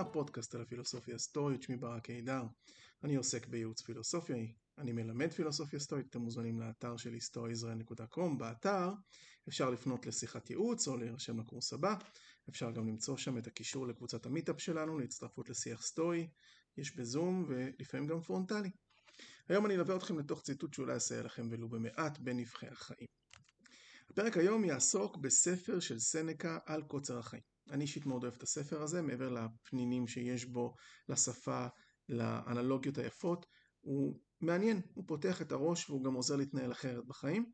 הפודקאסט על הפילוסופיה הסטואית, שמי ברק קידר. אני עוסק בייעוץ פילוסופי, אני מלמד פילוסופיה סטואית, אתם מוזמנים לאתר שלי storyisrael.com. באתר אפשר לפנות לשיחת ייעוץ או להירשם לקורס הבא. אפשר גם למצוא שם את הקישור לקבוצת ה Meetup שלנו, להצטרפות לשיח סטואי, יש בזום ולפעמים גם פרונטלי. היום אני אלווה אתכם לתוך ציטוט שאולי יסייע לכם ולו במעט בנבכי החיים. הפרק היום יעסוק בספר של סנקה על קוצר החיים. אני אישית מאוד אוהב את הספר הזה, מעבר לפנינים שיש בו, לשפה, לאנלוגיות היפות, הוא מעניין, הוא פותח את הראש והוא גם עוזר להתנהל אחרת בחיים.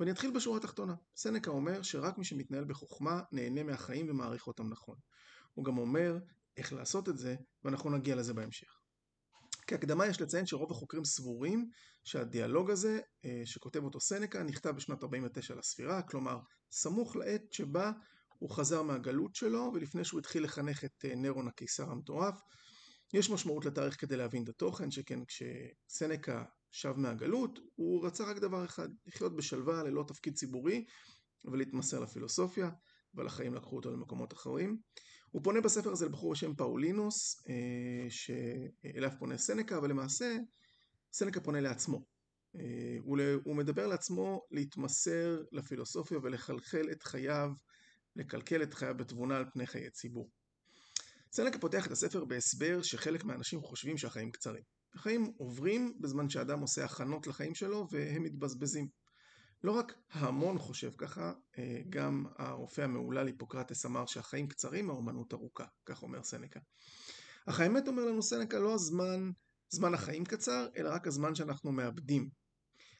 ואני אתחיל בשורה התחתונה. סנקה אומר שרק מי שמתנהל בחוכמה נהנה מהחיים ומעריך אותם נכון. הוא גם אומר איך לעשות את זה, ואנחנו נגיע לזה בהמשך. כהקדמה יש לציין שרוב החוקרים סבורים שהדיאלוג הזה אה, שכותב אותו סנקה נכתב בשנת 49 לספירה, כלומר סמוך לעת שבה הוא חזר מהגלות שלו ולפני שהוא התחיל לחנך את אה, נרון הקיסר המטורף. יש משמעות לתאריך כדי להבין את התוכן, שכן כשסנקה שב מהגלות, הוא רצה רק דבר אחד, לחיות בשלווה ללא תפקיד ציבורי ולהתמסר לפילוסופיה, אבל החיים לקחו אותו למקומות אחרים. הוא פונה בספר הזה לבחור בשם פאולינוס, אה, שאליו פונה סנקה, אבל למעשה סנקה פונה לעצמו. אה, הוא מדבר לעצמו להתמסר לפילוסופיה ולחלחל את חייו, לקלקל את חייו בתבונה על פני חיי ציבור. סנקה פותח את הספר בהסבר שחלק מהאנשים חושבים שהחיים קצרים. החיים עוברים בזמן שאדם עושה הכנות לחיים שלו והם מתבזבזים. לא רק ההמון חושב ככה, אה, גם הרופא המהולל היפוקרטס אמר שהחיים קצרים, האומנות ארוכה, כך אומר סנקה. אך האמת אומר לנו סנקה לא הזמן, זמן החיים קצר, אלא רק הזמן שאנחנו מאבדים.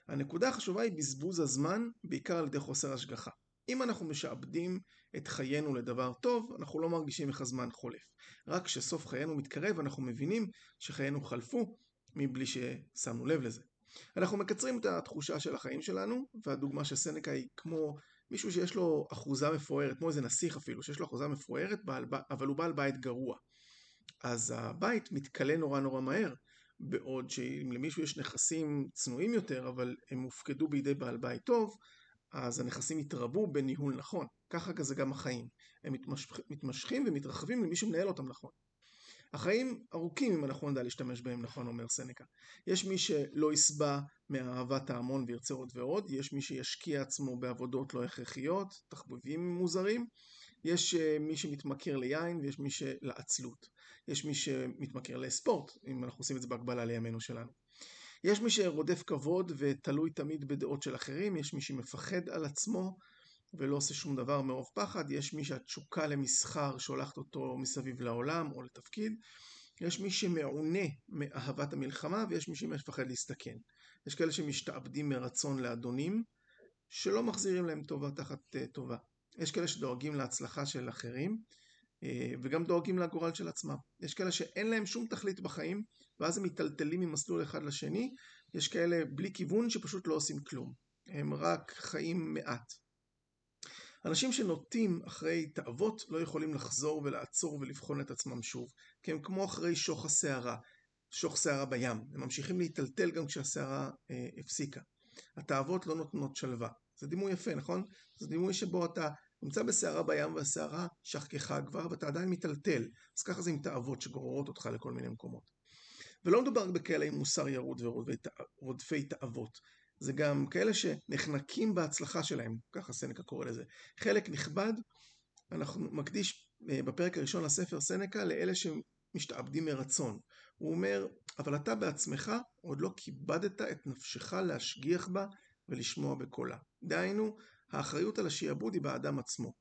הנקודה החשובה היא בזבוז הזמן, בעיקר על ידי חוסר השגחה. אם אנחנו משעבדים את חיינו לדבר טוב, אנחנו לא מרגישים איך הזמן חולף. רק כשסוף חיינו מתקרב, אנחנו מבינים שחיינו חלפו, מבלי ששמנו לב לזה. אנחנו מקצרים את התחושה של החיים שלנו, והדוגמה של סנקה היא כמו מישהו שיש לו אחוזה מפוארת, כמו איזה נסיך אפילו, שיש לו אחוזה מפוארת, אבל הוא בעל בית גרוע. אז הבית מתכלה נורא נורא מהר, בעוד שאם למישהו יש נכסים צנועים יותר, אבל הם הופקדו בידי בעל בית טוב, אז הנכסים יתרבו בניהול נכון. ככה זה גם החיים. הם מתמשכים ומתרחבים למי שמנהל אותם נכון. החיים ארוכים אם אנחנו נדע להשתמש בהם נכון, אומר סנקה. יש מי שלא יסבע מאהבת ההמון וירצה עוד ועוד, יש מי שישקיע עצמו בעבודות לא הכרחיות, תחבובים מוזרים, יש אה, מי שמתמכר ליין ויש מי שלעצלות, יש מי שמתמכר לספורט, אם אנחנו עושים את זה בהקבלה לימינו שלנו. יש מי שרודף כבוד ותלוי תמיד בדעות של אחרים, יש מי שמפחד על עצמו ולא עושה שום דבר מרוב פחד, יש מי שהתשוקה למסחר שולחת אותו מסביב לעולם או לתפקיד, יש מי שמעונה מאהבת המלחמה ויש מי שמפחד להסתכן. יש כאלה שמשתעבדים מרצון לאדונים שלא מחזירים להם טובה תחת אה, טובה. יש כאלה שדואגים להצלחה של אחרים וגם דואגים לגורל של עצמם. יש כאלה שאין להם שום תכלית בחיים ואז הם מיטלטלים ממסלול אחד לשני, יש כאלה בלי כיוון שפשוט לא עושים כלום. הם רק חיים מעט. אנשים שנוטים אחרי תאוות לא יכולים לחזור ולעצור ולבחון את עצמם שוב, כי הם כמו אחרי שוך הסערה, שוך סערה בים, הם ממשיכים להיטלטל גם כשהסערה אה, הפסיקה. התאוות לא נותנות שלווה. זה דימוי יפה, נכון? זה דימוי שבו אתה נמצא בסערה בים והסערה שכחה כבר ואתה עדיין מיטלטל. אז ככה זה עם תאוות שגוררות אותך לכל מיני מקומות. ולא מדובר בכאלה עם מוסר ירוד ורודפי תאוות. זה גם כאלה שנחנקים בהצלחה שלהם, ככה סנקה קורא לזה. חלק נכבד, אנחנו מקדיש אה, בפרק הראשון לספר סנקה לאלה שמשתעבדים מרצון. הוא אומר, אבל אתה בעצמך עוד לא כיבדת את נפשך להשגיח בה ולשמוע בקולה. דהיינו, האחריות על השיעבוד היא באדם עצמו.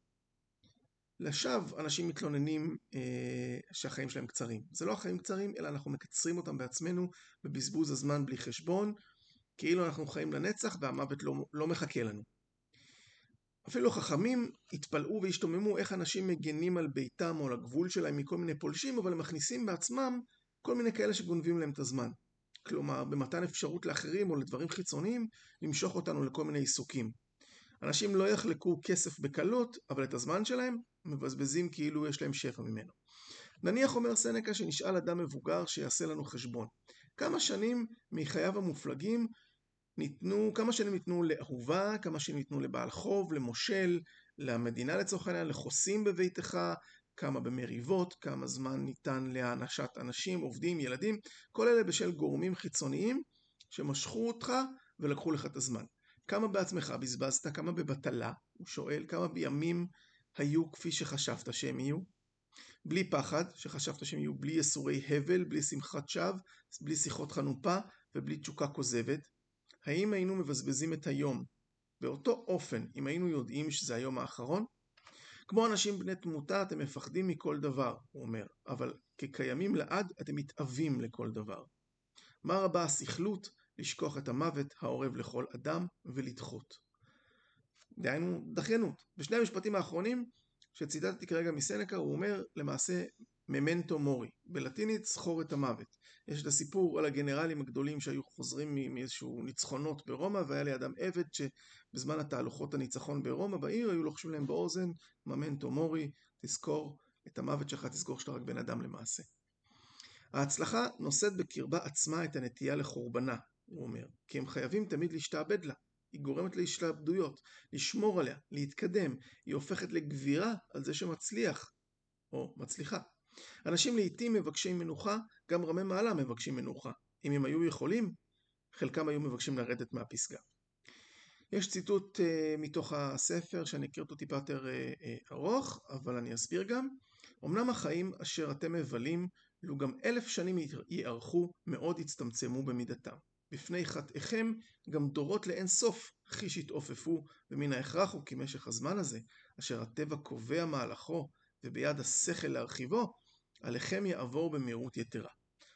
לשווא אנשים מתלוננים אה, שהחיים שלהם קצרים. זה לא החיים קצרים, אלא אנחנו מקצרים אותם בעצמנו בבזבוז הזמן בלי חשבון, כאילו אנחנו חיים לנצח והמוות לא, לא מחכה לנו. אפילו חכמים התפלאו והשתוממו איך אנשים מגנים על ביתם או על הגבול שלהם מכל מיני פולשים, אבל הם מכניסים בעצמם כל מיני כאלה שגונבים להם את הזמן. כלומר, במתן אפשרות לאחרים או לדברים חיצוניים, למשוך אותנו לכל מיני עיסוקים. אנשים לא יחלקו כסף בקלות, אבל את הזמן שלהם מבזבזים כאילו יש להם שפע ממנו. נניח אומר סנקה שנשאל אדם מבוגר שיעשה לנו חשבון. כמה שנים מחייו המופלגים ניתנו, כמה שנים ניתנו לאהובה, כמה שנים ניתנו לבעל חוב, למושל, למדינה לצורך העניין, לחוסים בביתך, כמה במריבות, כמה זמן ניתן להענשת אנשים, עובדים, ילדים, כל אלה בשל גורמים חיצוניים שמשכו אותך ולקחו לך את הזמן. כמה בעצמך בזבזת, כמה בבטלה, הוא שואל, כמה בימים היו כפי שחשבת שהם יהיו? בלי פחד, שחשבת שהם יהיו בלי יסורי הבל, בלי שמחת שווא, בלי שיחות חנופה ובלי תשוקה כוזבת? האם היינו מבזבזים את היום באותו אופן אם היינו יודעים שזה היום האחרון? כמו אנשים בני תמותה אתם מפחדים מכל דבר, הוא אומר, אבל כקיימים לעד אתם מתאווים לכל דבר. מה רבה הסכלות לשכוח את המוות האורב לכל אדם ולדחות. דהיינו דחיינות. בשני המשפטים האחרונים שציטטתי כרגע מסנקה הוא אומר למעשה ממנטו מורי, בלטינית זכור את המוות. יש את הסיפור על הגנרלים הגדולים שהיו חוזרים מאיזשהו ניצחונות ברומא והיה לידם עבד שבזמן התהלוכות הניצחון ברומא בעיר היו לוחשים להם באוזן ממנטו מורי, תזכור את המוות שלך, תזכור שאתה רק בן אדם למעשה. ההצלחה נושאת בקרבה עצמה את הנטייה לחורבנה, הוא אומר, כי הם חייבים תמיד להשתעבד לה. היא גורמת להשתעבדויות, לשמור עליה, להתקדם, היא הופכת לגבירה על זה שמצליח, או מצליחה. אנשים לעיתים מבקשים מנוחה, גם רמי מעלה מבקשים מנוחה. אם הם היו יכולים, חלקם היו מבקשים לרדת מהפסגה. יש ציטוט uh, מתוך הספר שאני אכיר אותו טיפה יותר uh, uh, ארוך, אבל אני אסביר גם. אמנם החיים אשר אתם מבלים, לו גם אלף שנים יארכו, מאוד יצטמצמו במידתם. בפני חטאיכם גם דורות לאין סוף חיש יתעופפו, ומן ההכרח הוא כי משך הזמן הזה, אשר הטבע קובע מהלכו, וביד השכל להרחיבו, עליכם יעבור במהירות יתרה.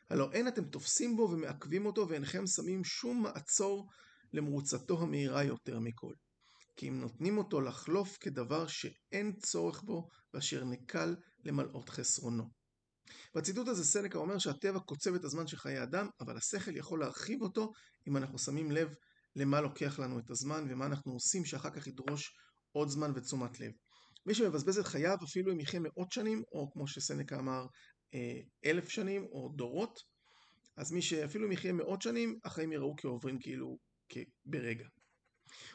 הלא אין אתם תופסים בו ומעכבים אותו, ואינכם שמים שום מעצור למרוצתו המהירה יותר מכל. כי אם נותנים אותו לחלוף כדבר שאין צורך בו, ואשר נקל למלאות חסרונו. בציטוט הזה סנקה אומר שהטבע קוצב את הזמן של חיי אדם, אבל השכל יכול להרחיב אותו אם אנחנו שמים לב למה לוקח לנו את הזמן ומה אנחנו עושים שאחר כך ידרוש עוד זמן ותשומת לב. מי שמבזבז את חייו אפילו אם יחיה מאות שנים, או כמו שסנקה אמר, אה, אלף שנים או דורות, אז מי שאפילו אם יחיה מאות שנים, החיים יראו כעוברים כאילו ברגע.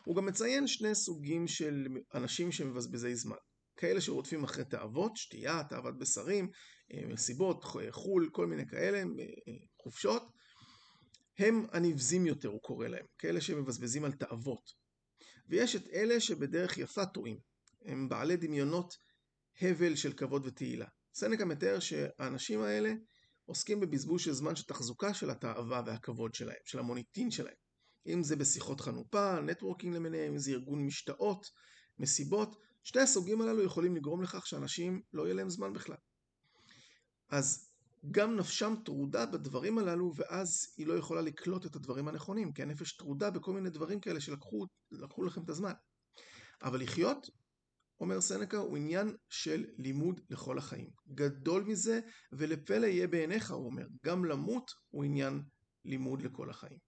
הוא גם מציין שני סוגים של אנשים שמבזבזי זמן. כאלה שרודפים אחרי תאוות, שתייה, תאוות בשרים, אה, מסיבות, חו"ל, כל מיני כאלה, אה, חופשות, הם הנבזים יותר, הוא קורא להם, כאלה שמבזבזים על תאוות. ויש את אלה שבדרך יפה טועים, הם בעלי דמיונות הבל של כבוד ותהילה. סנקה מתאר שהאנשים האלה עוסקים בבזבוז של זמן של תחזוקה של התאווה והכבוד שלהם, של המוניטין שלהם. אם זה בשיחות חנופה, נטוורקינג למיניהם, אם זה ארגון משתאות, מסיבות, שתי הסוגים הללו יכולים לגרום לכך שאנשים לא יהיה להם זמן בכלל. אז גם נפשם טרודה בדברים הללו, ואז היא לא יכולה לקלוט את הדברים הנכונים, כי הנפש טרודה בכל מיני דברים כאלה שלקחו לכם את הזמן. אבל לחיות, אומר סנקה, הוא עניין של לימוד לכל החיים. גדול מזה, ולפלא יהיה בעיניך, הוא אומר. גם למות הוא עניין לימוד לכל החיים.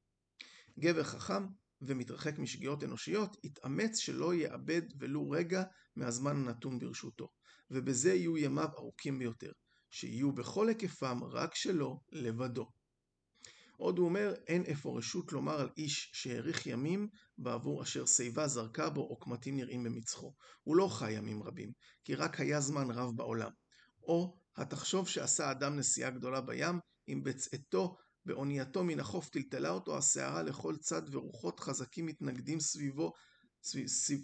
גבר חכם ומתרחק משגיאות אנושיות, יתאמץ שלא יאבד ולו רגע מהזמן הנתון ברשותו, ובזה יהיו ימיו ארוכים ביותר. שיהיו בכל היקפם רק שלו לבדו. עוד הוא אומר, אין איפה רשות לומר על איש שהאריך ימים בעבור אשר שיבה זרקה בו או קמטים נראים במצחו. הוא לא חי ימים רבים, כי רק היה זמן רב בעולם. או, התחשוב שעשה אדם נסיעה גדולה בים, אם בצאתו באונייתו מן החוף טלטלה אותו הסערה לכל צד ורוחות חזקים מתנגדים סביבו,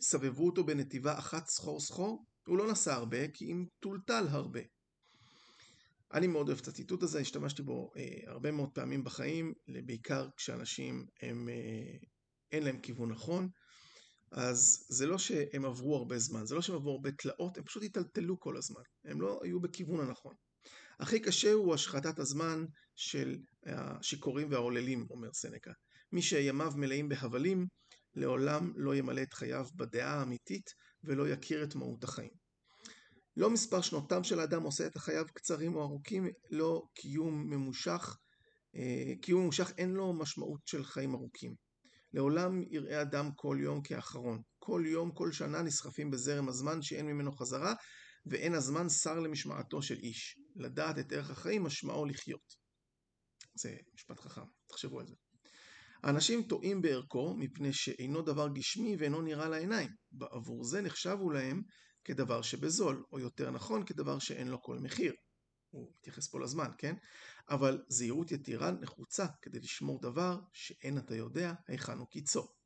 סבבו אותו בנתיבה אחת סחור סחור, הוא לא נסע הרבה, כי אם טולטל הרבה. אני מאוד אוהב את הציטוט הזה, השתמשתי בו אה, הרבה מאוד פעמים בחיים, בעיקר כשאנשים הם, אה, אין להם כיוון נכון, אז זה לא שהם עברו הרבה זמן, זה לא שהם עברו הרבה תלאות, הם פשוט היטלטלו כל הזמן, הם לא היו בכיוון הנכון. הכי קשה הוא השחתת הזמן של השיכורים והעוללים, אומר סנקה. מי שימיו מלאים בהבלים, לעולם לא ימלא את חייו בדעה האמיתית ולא יכיר את מהות החיים. לא מספר שנותיו של האדם עושה את החייו קצרים או ארוכים, לא קיום ממושך, אה, קיום ממושך אין לו משמעות של חיים ארוכים. לעולם יראה אדם כל יום כאחרון. כל יום, כל שנה נסחפים בזרם הזמן שאין ממנו חזרה, ואין הזמן שר למשמעתו של איש. לדעת את ערך החיים משמעו לחיות. זה משפט חכם, תחשבו על זה. האנשים טועים בערכו מפני שאינו דבר גשמי ואינו נראה לעיניים. בעבור זה נחשבו להם כדבר שבזול, או יותר נכון כדבר שאין לו כל מחיר. הוא מתייחס פה לזמן, כן? אבל זהירות יתירה נחוצה כדי לשמור דבר שאין אתה יודע היכן הוא קיצו.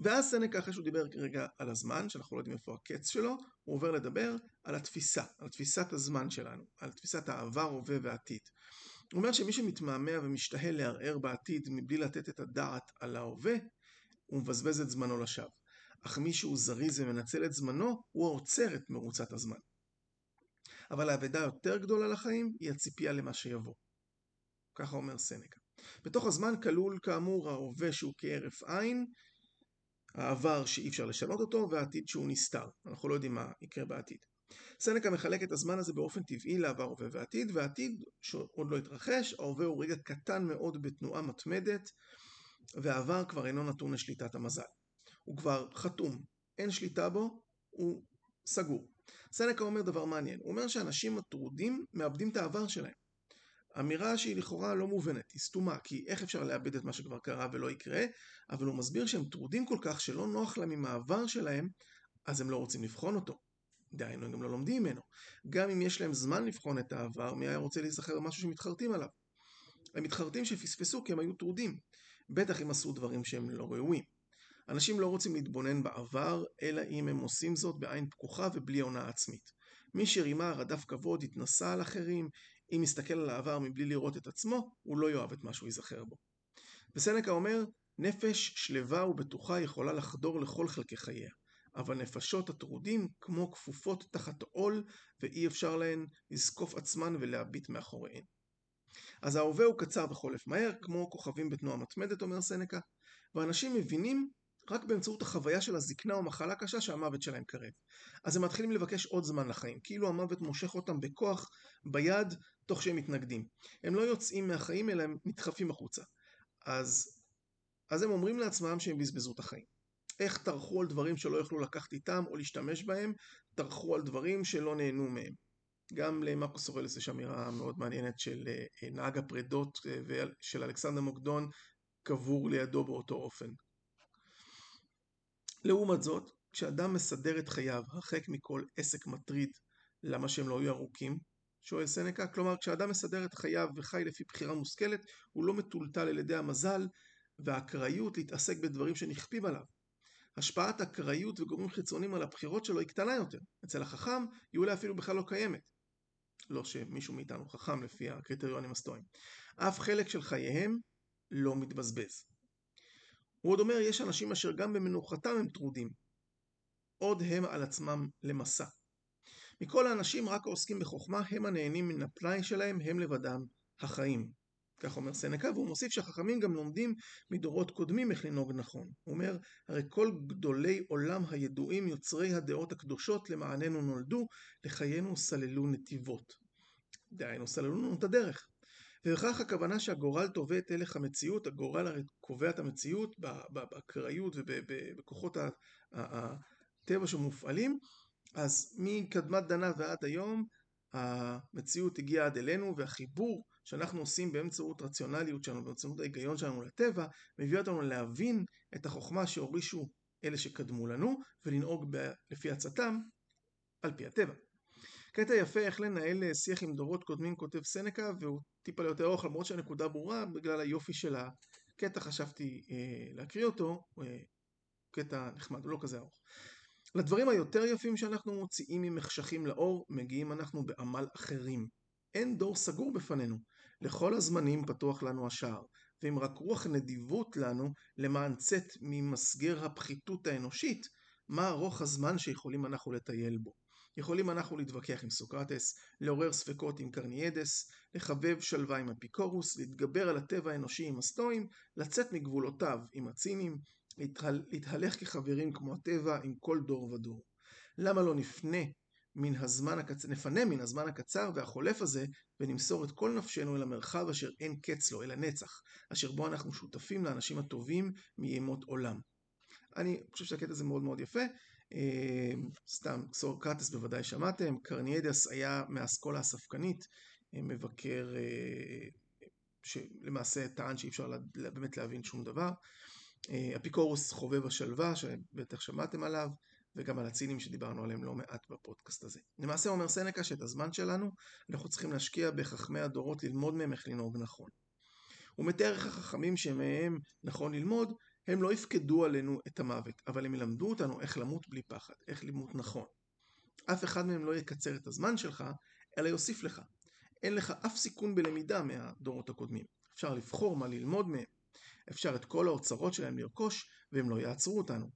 ואז סנקה, אחרי שהוא דיבר רגע על הזמן, שאנחנו לא יודעים איפה הקץ שלו, הוא עובר לדבר על התפיסה, על תפיסת הזמן שלנו, על תפיסת העבר, הווה ועתיד. הוא אומר שמי שמתמהמה ומשתהה לערער בעתיד מבלי לתת את הדעת על ההווה, הוא מבזבז את זמנו לשווא. אך מי שהוא זריז ומנצל את זמנו, הוא העוצר את מרוצת הזמן. אבל האבדה היותר גדולה לחיים היא הציפייה למה שיבוא. ככה אומר סנקה. בתוך הזמן כלול כאמור ההווה שהוא כהרף עין, העבר שאי אפשר לשנות אותו, והעתיד שהוא נסתר. אנחנו לא יודעים מה יקרה בעתיד. סנקה מחלק את הזמן הזה באופן טבעי לעבר, הווה ועתיד, והעתיד שעוד לא התרחש, ההווה הוא רגע קטן מאוד בתנועה מתמדת, והעבר כבר אינו נתון לשליטת המזל. הוא כבר חתום, אין שליטה בו, הוא סגור. סנקה אומר דבר מעניין, הוא אומר שאנשים הטרודים מאבדים את העבר שלהם. אמירה שהיא לכאורה לא מובנת, היא סתומה, כי איך אפשר לאבד את מה שכבר קרה ולא יקרה, אבל הוא מסביר שהם טרודים כל כך שלא נוח להם עם העבר שלהם, אז הם לא רוצים לבחון אותו. דהיינו, הם גם לא לומדים ממנו. גם אם יש להם זמן לבחון את העבר, מי היה רוצה להיזכר במשהו שמתחרטים עליו? הם מתחרטים שפספסו כי הם היו טרודים. בטח אם עשו דברים שהם לא ראויים. אנשים לא רוצים להתבונן בעבר, אלא אם הם עושים זאת בעין פקוחה ובלי עונה עצמית. מי שרימה רדף כבוד, התנסה על אחרים, אם יסתכל על העבר מבלי לראות את עצמו, הוא לא יאהב את מה שהוא ייזכר בו. וסנקה אומר, נפש שלווה ובטוחה יכולה לחדור לכל חלקי חייה, אבל נפשות הטרודים כמו כפופות תחת עול, ואי אפשר להן לזקוף עצמן ולהביט מאחוריהן. אז ההווה הוא קצר וחולף מהר, כמו כוכבים בתנועה מתמדת, אומר סנקה, ואנשים מבינים רק באמצעות החוויה של הזקנה או מחלה קשה שהמוות שלהם קרב. אז הם מתחילים לבקש עוד זמן לחיים, כאילו המוות מושך אותם בכוח ביד תוך שהם מתנגדים. הם לא יוצאים מהחיים אלא הם נדחפים החוצה. אז, אז הם אומרים לעצמם שהם בזבזו את החיים. איך טרחו על דברים שלא יכלו לקחת איתם או להשתמש בהם, טרחו על דברים שלא נהנו מהם. גם למרקוס אורלס יש אמירה מאוד מעניינת של אה, נהג הפרדות אה, של אלכסנדר מוקדון קבור לידו באותו אופן. לעומת זאת, כשאדם מסדר את חייו הרחק מכל עסק מטריד, למה שהם לא יהיו ארוכים? שואל סנקה, כלומר כשאדם מסדר את חייו וחי לפי בחירה מושכלת, הוא לא מטולטל על ידי המזל והאקראיות להתעסק בדברים שנכפים עליו. השפעת אקראיות וגורמים חיצוניים על הבחירות שלו היא קטנה יותר. אצל החכם היא אולי אפילו בכלל לא קיימת. לא שמישהו מאיתנו חכם לפי הקריטריונים הסטואיים. אף חלק של חייהם לא מתבזבז. הוא עוד אומר, יש אנשים אשר גם במנוחתם הם טרודים. עוד הם על עצמם למסע. מכל האנשים רק העוסקים בחוכמה הם הנהנים מן הפנאי שלהם, הם לבדם החיים. כך אומר סנקה, והוא מוסיף שהחכמים גם לומדים מדורות קודמים איך לנהוג נכון. הוא אומר, הרי כל גדולי עולם הידועים יוצרי הדעות הקדושות למעננו נולדו, לחיינו סללו נתיבות. דהיינו, סללו לנו את הדרך. ובכך הכוונה שהגורל תובע את הלך המציאות, הגורל הרי קובע את המציאות באקראיות ובכוחות הטבע שמופעלים, אז מקדמת דנה ועד היום המציאות הגיעה עד אלינו והחיבור שאנחנו עושים באמצעות רציונליות שלנו, באמצעות ההיגיון שלנו לטבע, מביא אותנו להבין את החוכמה שהורישו אלה שקדמו לנו ולנהוג לפי עצתם על פי הטבע. קטע יפה איך לנהל שיח עם דורות קודמים כותב סנקה והוא טיפה יותר ארוך למרות שהנקודה ברורה בגלל היופי של הקטע חשבתי אה, להקריא אותו אה, קטע נחמד, הוא לא כזה ארוך. לדברים היותר יפים שאנחנו מוציאים ממחשכים לאור מגיעים אנחנו בעמל אחרים. אין דור סגור בפנינו, לכל הזמנים פתוח לנו השער, ואם רק רוח נדיבות לנו למען צאת ממסגר הפחיתות האנושית, מה ארוך הזמן שיכולים אנחנו לטייל בו. יכולים אנחנו להתווכח עם סוקרטס, לעורר ספקות עם קרניאדס, לחבב שלווה עם אפיקורוס, להתגבר על הטבע האנושי עם הסטואים, לצאת מגבולותיו עם הצינים. להתהלך כחברים כמו הטבע עם כל דור ודור. למה לא נפנה מן הזמן הקצר, נפנה מן הזמן הקצר והחולף הזה ונמסור את כל נפשנו אל המרחב אשר אין קץ לו, אל הנצח, אשר בו אנחנו שותפים לאנשים הטובים מימות עולם. אני חושב שהקטע הזה מאוד מאוד יפה. אה, סתם, סורקרטס בוודאי שמעתם, קרניאדס היה מהאסכולה הספקנית, אה, מבקר אה, שלמעשה טען שאי אפשר באמת להבין שום דבר. אפיקורוס חובב השלווה, שבטח שמעתם עליו, וגם על הצינים שדיברנו עליהם לא מעט בפודקאסט הזה. למעשה אומר סנקה שאת הזמן שלנו אנחנו צריכים להשקיע בחכמי הדורות ללמוד מהם איך לנהוג נכון. הוא מתאר איך החכמים שמהם נכון ללמוד, הם לא יפקדו עלינו את המוות, אבל הם ילמדו אותנו איך למות בלי פחד, איך למות נכון. אף אחד מהם לא יקצר את הזמן שלך, אלא יוסיף לך. אין לך אף סיכון בלמידה מהדורות הקודמים. אפשר לבחור מה ללמוד מהם. אפשר את כל האוצרות שלהם לרכוש, והם לא יעצרו אותנו.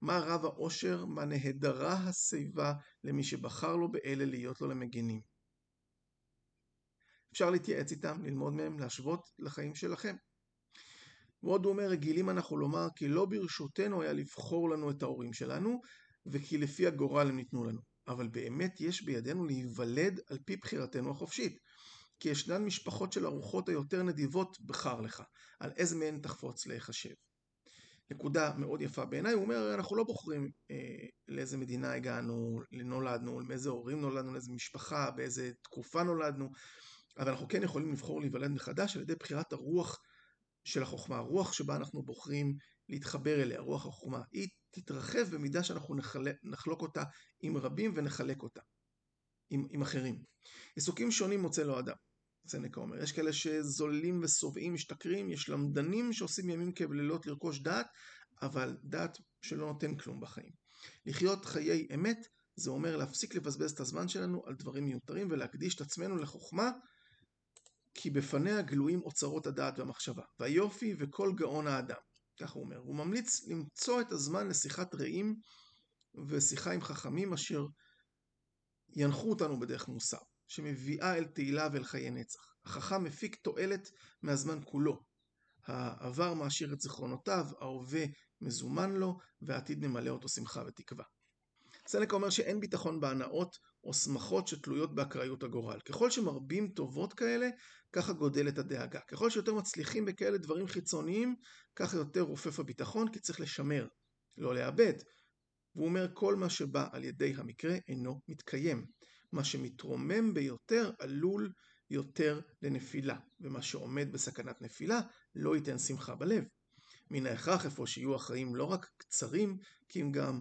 מה רב העושר, מה נהדרה השיבה למי שבחר לו באלה להיות לו למגינים. אפשר להתייעץ איתם, ללמוד מהם, להשוות לחיים שלכם. ועוד הוא אומר, רגילים אנחנו לומר כי לא ברשותנו היה לבחור לנו את ההורים שלנו, וכי לפי הגורל הם ניתנו לנו. אבל באמת יש בידינו להיוולד על פי בחירתנו החופשית. כי ישנן משפחות של ארוחות היותר נדיבות בחר לך, על איזה מהן תחפוץ להיחשב. נקודה מאוד יפה בעיניי, הוא אומר, אנחנו לא בוחרים אה, לאיזה מדינה הגענו, נולדנו, מאיזה הורים נולדנו, לאיזה משפחה, באיזה תקופה נולדנו, אבל אנחנו כן יכולים לבחור להיוולד מחדש על ידי בחירת הרוח של החוכמה, הרוח שבה אנחנו בוחרים להתחבר אליה, רוח החוכמה. היא תתרחב במידה שאנחנו נחלק, נחלוק אותה עם רבים ונחלק אותה עם, עם אחרים. עיסוקים שונים מוצא לו אדם. סנקה אומר, יש כאלה שזולים ושובעים, משתכרים, יש למדנים שעושים ימים כבלילות לרכוש דעת, אבל דעת שלא נותן כלום בחיים. לחיות חיי אמת זה אומר להפסיק לבזבז את הזמן שלנו על דברים מיותרים ולהקדיש את עצמנו לחוכמה כי בפניה גלויים אוצרות הדעת והמחשבה, והיופי וכל גאון האדם. כך הוא אומר. הוא ממליץ למצוא את הזמן לשיחת רעים ושיחה עם חכמים אשר ינחו אותנו בדרך מוסר, שמביאה אל תהילה ואל חיי נצח. החכם מפיק תועלת מהזמן כולו. העבר מעשיר את זיכרונותיו, ההווה מזומן לו, והעתיד ממלא אותו שמחה ותקווה. סנקה אומר שאין ביטחון בהנאות או שמחות שתלויות באקראיות הגורל. ככל שמרבים טובות כאלה, ככה גודלת הדאגה. ככל שיותר מצליחים בכאלה דברים חיצוניים, ככה יותר רופף הביטחון, כי צריך לשמר, לא לאבד. והוא אומר, כל מה שבא על ידי המקרה אינו מתקיים. מה שמתרומם ביותר עלול יותר לנפילה, ומה שעומד בסכנת נפילה לא ייתן שמחה בלב. מן ההכרח איפה שיהיו החיים לא רק קצרים, כי הם גם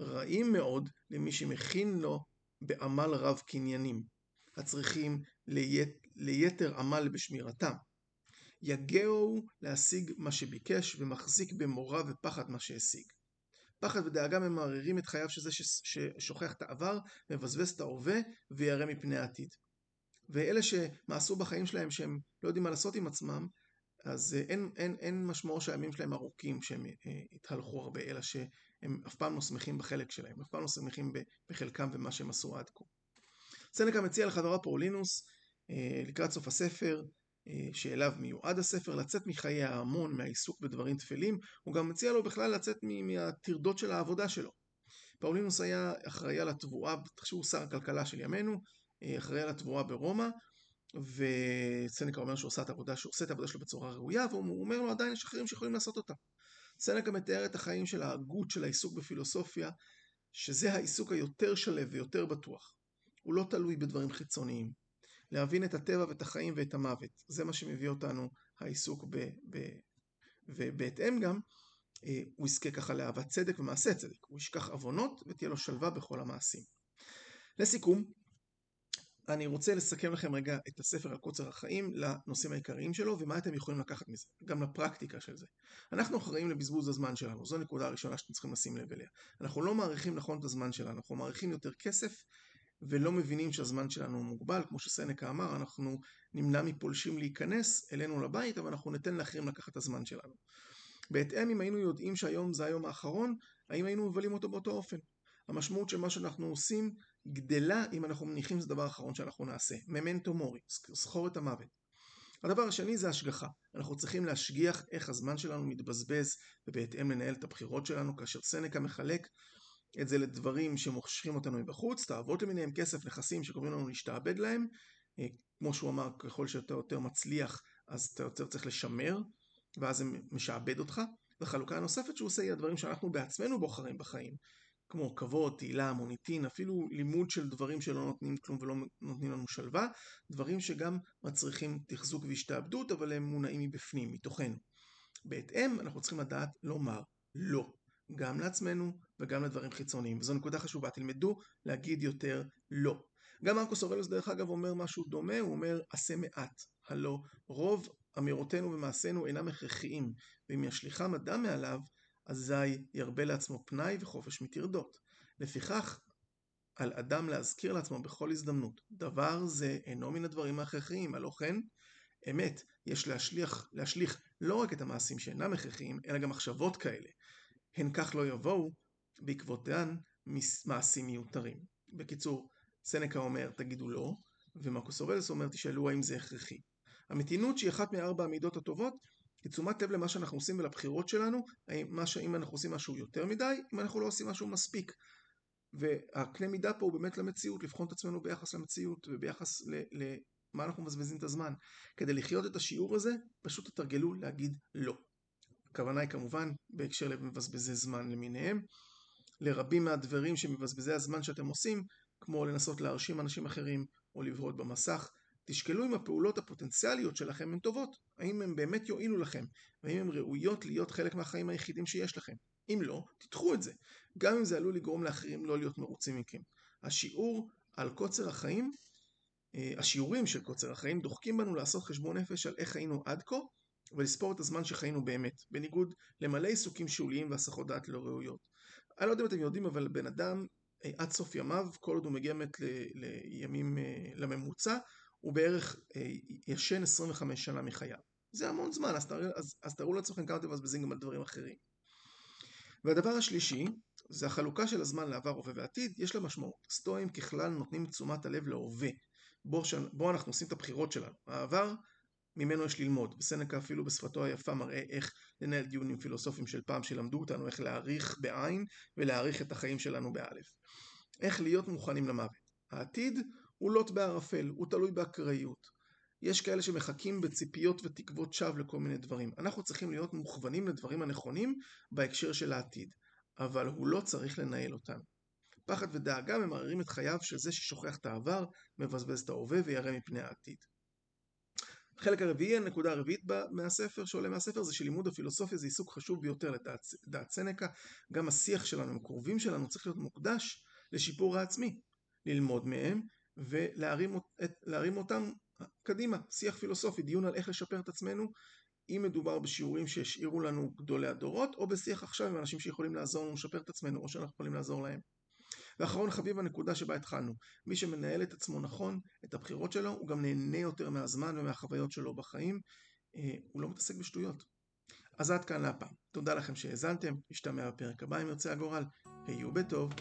רעים מאוד למי שמכין לו בעמל רב קניינים, הצריכים ליית, ליתר עמל בשמירתם. יגעו להשיג מה שביקש ומחזיק במורא ופחד מה שהשיג. פחד ודאגה ממררים את חייו של זה ששוכח את העבר, מבזבז את ההווה וירא מפני העתיד. ואלה שמעשו בחיים שלהם שהם לא יודעים מה לעשות עם עצמם, אז אה, אין, אין, אין משמעו שהימים שלהם ארוכים שהם אה, התהלכו הרבה, אלא שהם אף פעם לא שמחים בחלק שלהם, אף פעם לא שמחים בחלקם ומה שהם עשו עד כה. סנקה מציע לחברו פאולינוס אה, לקראת סוף הספר, שאליו מיועד הספר, לצאת מחיי ההמון, מהעיסוק בדברים טפלים, הוא גם מציע לו בכלל לצאת מהטרדות של העבודה שלו. פאולינוס היה אחראי על התבואה, תחשבו שר הכלכלה של ימינו, אחראי על התבואה ברומא, וסנקה אומר שהוא עושה את העבודה, שהוא עושה את העבודה שלו בצורה ראויה, והוא אומר לו עדיין יש אחרים שיכולים לעשות אותה. סנקה מתאר את החיים של ההגות של העיסוק בפילוסופיה, שזה העיסוק היותר שלו ויותר בטוח. הוא לא תלוי בדברים חיצוניים. להבין את הטבע ואת החיים ואת המוות. זה מה שמביא אותנו העיסוק ב... ב ובהתאם גם, אה, הוא יזכה ככה לאהבת צדק ומעשה צדק. הוא ישכח עוונות ותהיה לו שלווה בכל המעשים. לסיכום, אני רוצה לסכם לכם רגע את הספר על קוצר החיים לנושאים העיקריים שלו ומה אתם יכולים לקחת מזה, גם לפרקטיקה של זה. אנחנו אחראים לבזבוז הזמן שלנו, זו הנקודה הראשונה שאתם צריכים לשים לב אליה. אנחנו לא מעריכים נכון את הזמן שלנו, אנחנו מעריכים יותר כסף ולא מבינים שהזמן שלנו מוגבל, כמו שסנקה אמר, אנחנו נמנע מפולשים להיכנס אלינו לבית, אבל אנחנו ניתן לאחרים לקחת את הזמן שלנו. בהתאם, אם היינו יודעים שהיום זה היום האחרון, האם היינו מבלים אותו באותו אופן? המשמעות של מה שאנחנו עושים גדלה אם אנחנו מניחים שזה הדבר האחרון שאנחנו נעשה. ממנטו מורי, זכור את המוות. הדבר השני זה השגחה. אנחנו צריכים להשגיח איך הזמן שלנו מתבזבז ובהתאם לנהל את הבחירות שלנו כאשר סנקה מחלק את זה לדברים שמושכים אותנו מבחוץ, תאוות למיניהם, כסף, נכסים שקוראים לנו להשתעבד להם. אה, כמו שהוא אמר, ככל שאתה יותר מצליח אז אתה יותר צריך לשמר ואז זה משעבד אותך. וחלוקה נוספת שהוא עושה היא הדברים שאנחנו בעצמנו בוחרים בחיים. כמו כבוד, תהילה, מוניטין, אפילו לימוד של דברים שלא נותנים כלום ולא נותנים לנו שלווה, דברים שגם מצריכים תחזוק והשתעבדות, אבל הם מונעים מבפנים, מתוכנו. בהתאם, אנחנו צריכים לדעת לומר לא, גם לעצמנו וגם לדברים חיצוניים. וזו נקודה חשובה, תלמדו להגיד יותר לא. גם מרקוס אורלוס דרך אגב אומר משהו דומה, הוא אומר עשה מעט. הלא רוב אמירותינו ומעשינו אינם הכרחיים, ואם ישליכם אדם מעליו, אזי ירבה לעצמו פנאי וחופש מטרדות. לפיכך, על אדם להזכיר לעצמו בכל הזדמנות, דבר זה אינו מן הדברים ההכרחיים, הלא כן, אמת, יש להשליך, להשליך לא רק את המעשים שאינם הכרחיים, אלא גם מחשבות כאלה. הן כך לא יבואו, בעקבותיהן מעשים מיותרים. בקיצור, סנקה אומר תגידו לא, ומרקוס אורלס אומר תשאלו האם זה הכרחי. המתינות שהיא אחת מארבע המידות הטובות, היא תשומת לב למה שאנחנו עושים ולבחירות שלנו, אם אנחנו עושים משהו יותר מדי, אם אנחנו לא עושים משהו מספיק. והקנה מידה פה הוא באמת למציאות, לבחון את עצמנו ביחס למציאות וביחס למה אנחנו מבזבזים את הזמן. כדי לחיות את השיעור הזה, פשוט תתרגלו להגיד לא. הכוונה היא כמובן בהקשר למבזבזי זמן למיניהם. לרבים מהדברים שמבזבזי הזמן שאתם עושים, כמו לנסות להרשים אנשים אחרים או לבהות במסך, תשקלו אם הפעולות הפוטנציאליות שלכם הן טובות, האם הן באמת יועילו לכם, והאם הן ראויות להיות חלק מהחיים היחידים שיש לכם. אם לא, תדחו את זה, גם אם זה עלול לגרום לאחרים לא להיות מרוצים מכם. השיעור על קוצר החיים, אה, השיעורים של קוצר החיים דוחקים בנו לעשות חשבון נפש על איך חיינו עד כה, ולספור את הזמן שחיינו באמת, בניגוד למלא עיסוקים שוליים והסחות דעת לא ראויות. אני לא יודע אם אתם יודעים, אבל בן אדם אה, עד סוף ימיו, כל עוד הוא מגיע באמת לימים, אה, לממוצע, הוא בערך ישן 25 שנה מחייו. זה המון זמן, אז, אז, אז תראו לעצמכם כמה אתם מבזבזים גם על דברים אחרים. והדבר השלישי, זה החלוקה של הזמן לעבר, הווה ועתיד, יש לה משמעות. סטואים ככלל נותנים תשומת הלב להווה, בו. בו אנחנו עושים את הבחירות שלנו. העבר, ממנו יש ללמוד. וסנקה אפילו בשפתו היפה מראה איך לנהל דיונים פילוסופיים של פעם שלמדו אותנו, איך להעריך בעין ולהעריך את החיים שלנו באלף. איך להיות מוכנים למוות. העתיד הוא לוט בערפל, הוא תלוי באקראיות. יש כאלה שמחכים בציפיות ותקוות שווא לכל מיני דברים. אנחנו צריכים להיות מוכוונים לדברים הנכונים בהקשר של העתיד, אבל הוא לא צריך לנהל אותנו. פחד ודאגה ממררים את חייו של זה ששוכח את העבר, מבזבז את ההווה וירא מפני העתיד. החלק הרביעי, הנקודה הרביעית מהספר, שעולה מהספר, זה שלימוד הפילוסופיה זה עיסוק חשוב ביותר לדעת סנקה. גם השיח שלנו הקרובים שלנו צריך להיות מוקדש לשיפור העצמי. ללמוד מהם ולהרים אותם קדימה, שיח פילוסופי, דיון על איך לשפר את עצמנו, אם מדובר בשיעורים שהשאירו לנו גדולי הדורות, או בשיח עכשיו עם אנשים שיכולים לעזור לנו לשפר את עצמנו, או שאנחנו יכולים לעזור להם. ואחרון חביב הנקודה שבה התחלנו, מי שמנהל את עצמו נכון, את הבחירות שלו, הוא גם נהנה יותר מהזמן ומהחוויות שלו בחיים, אה, הוא לא מתעסק בשטויות. אז עד כאן להפעם. תודה לכם שהאזנתם, נשתמע בפרק הבא אם ירצה הגורל, היו בטוב.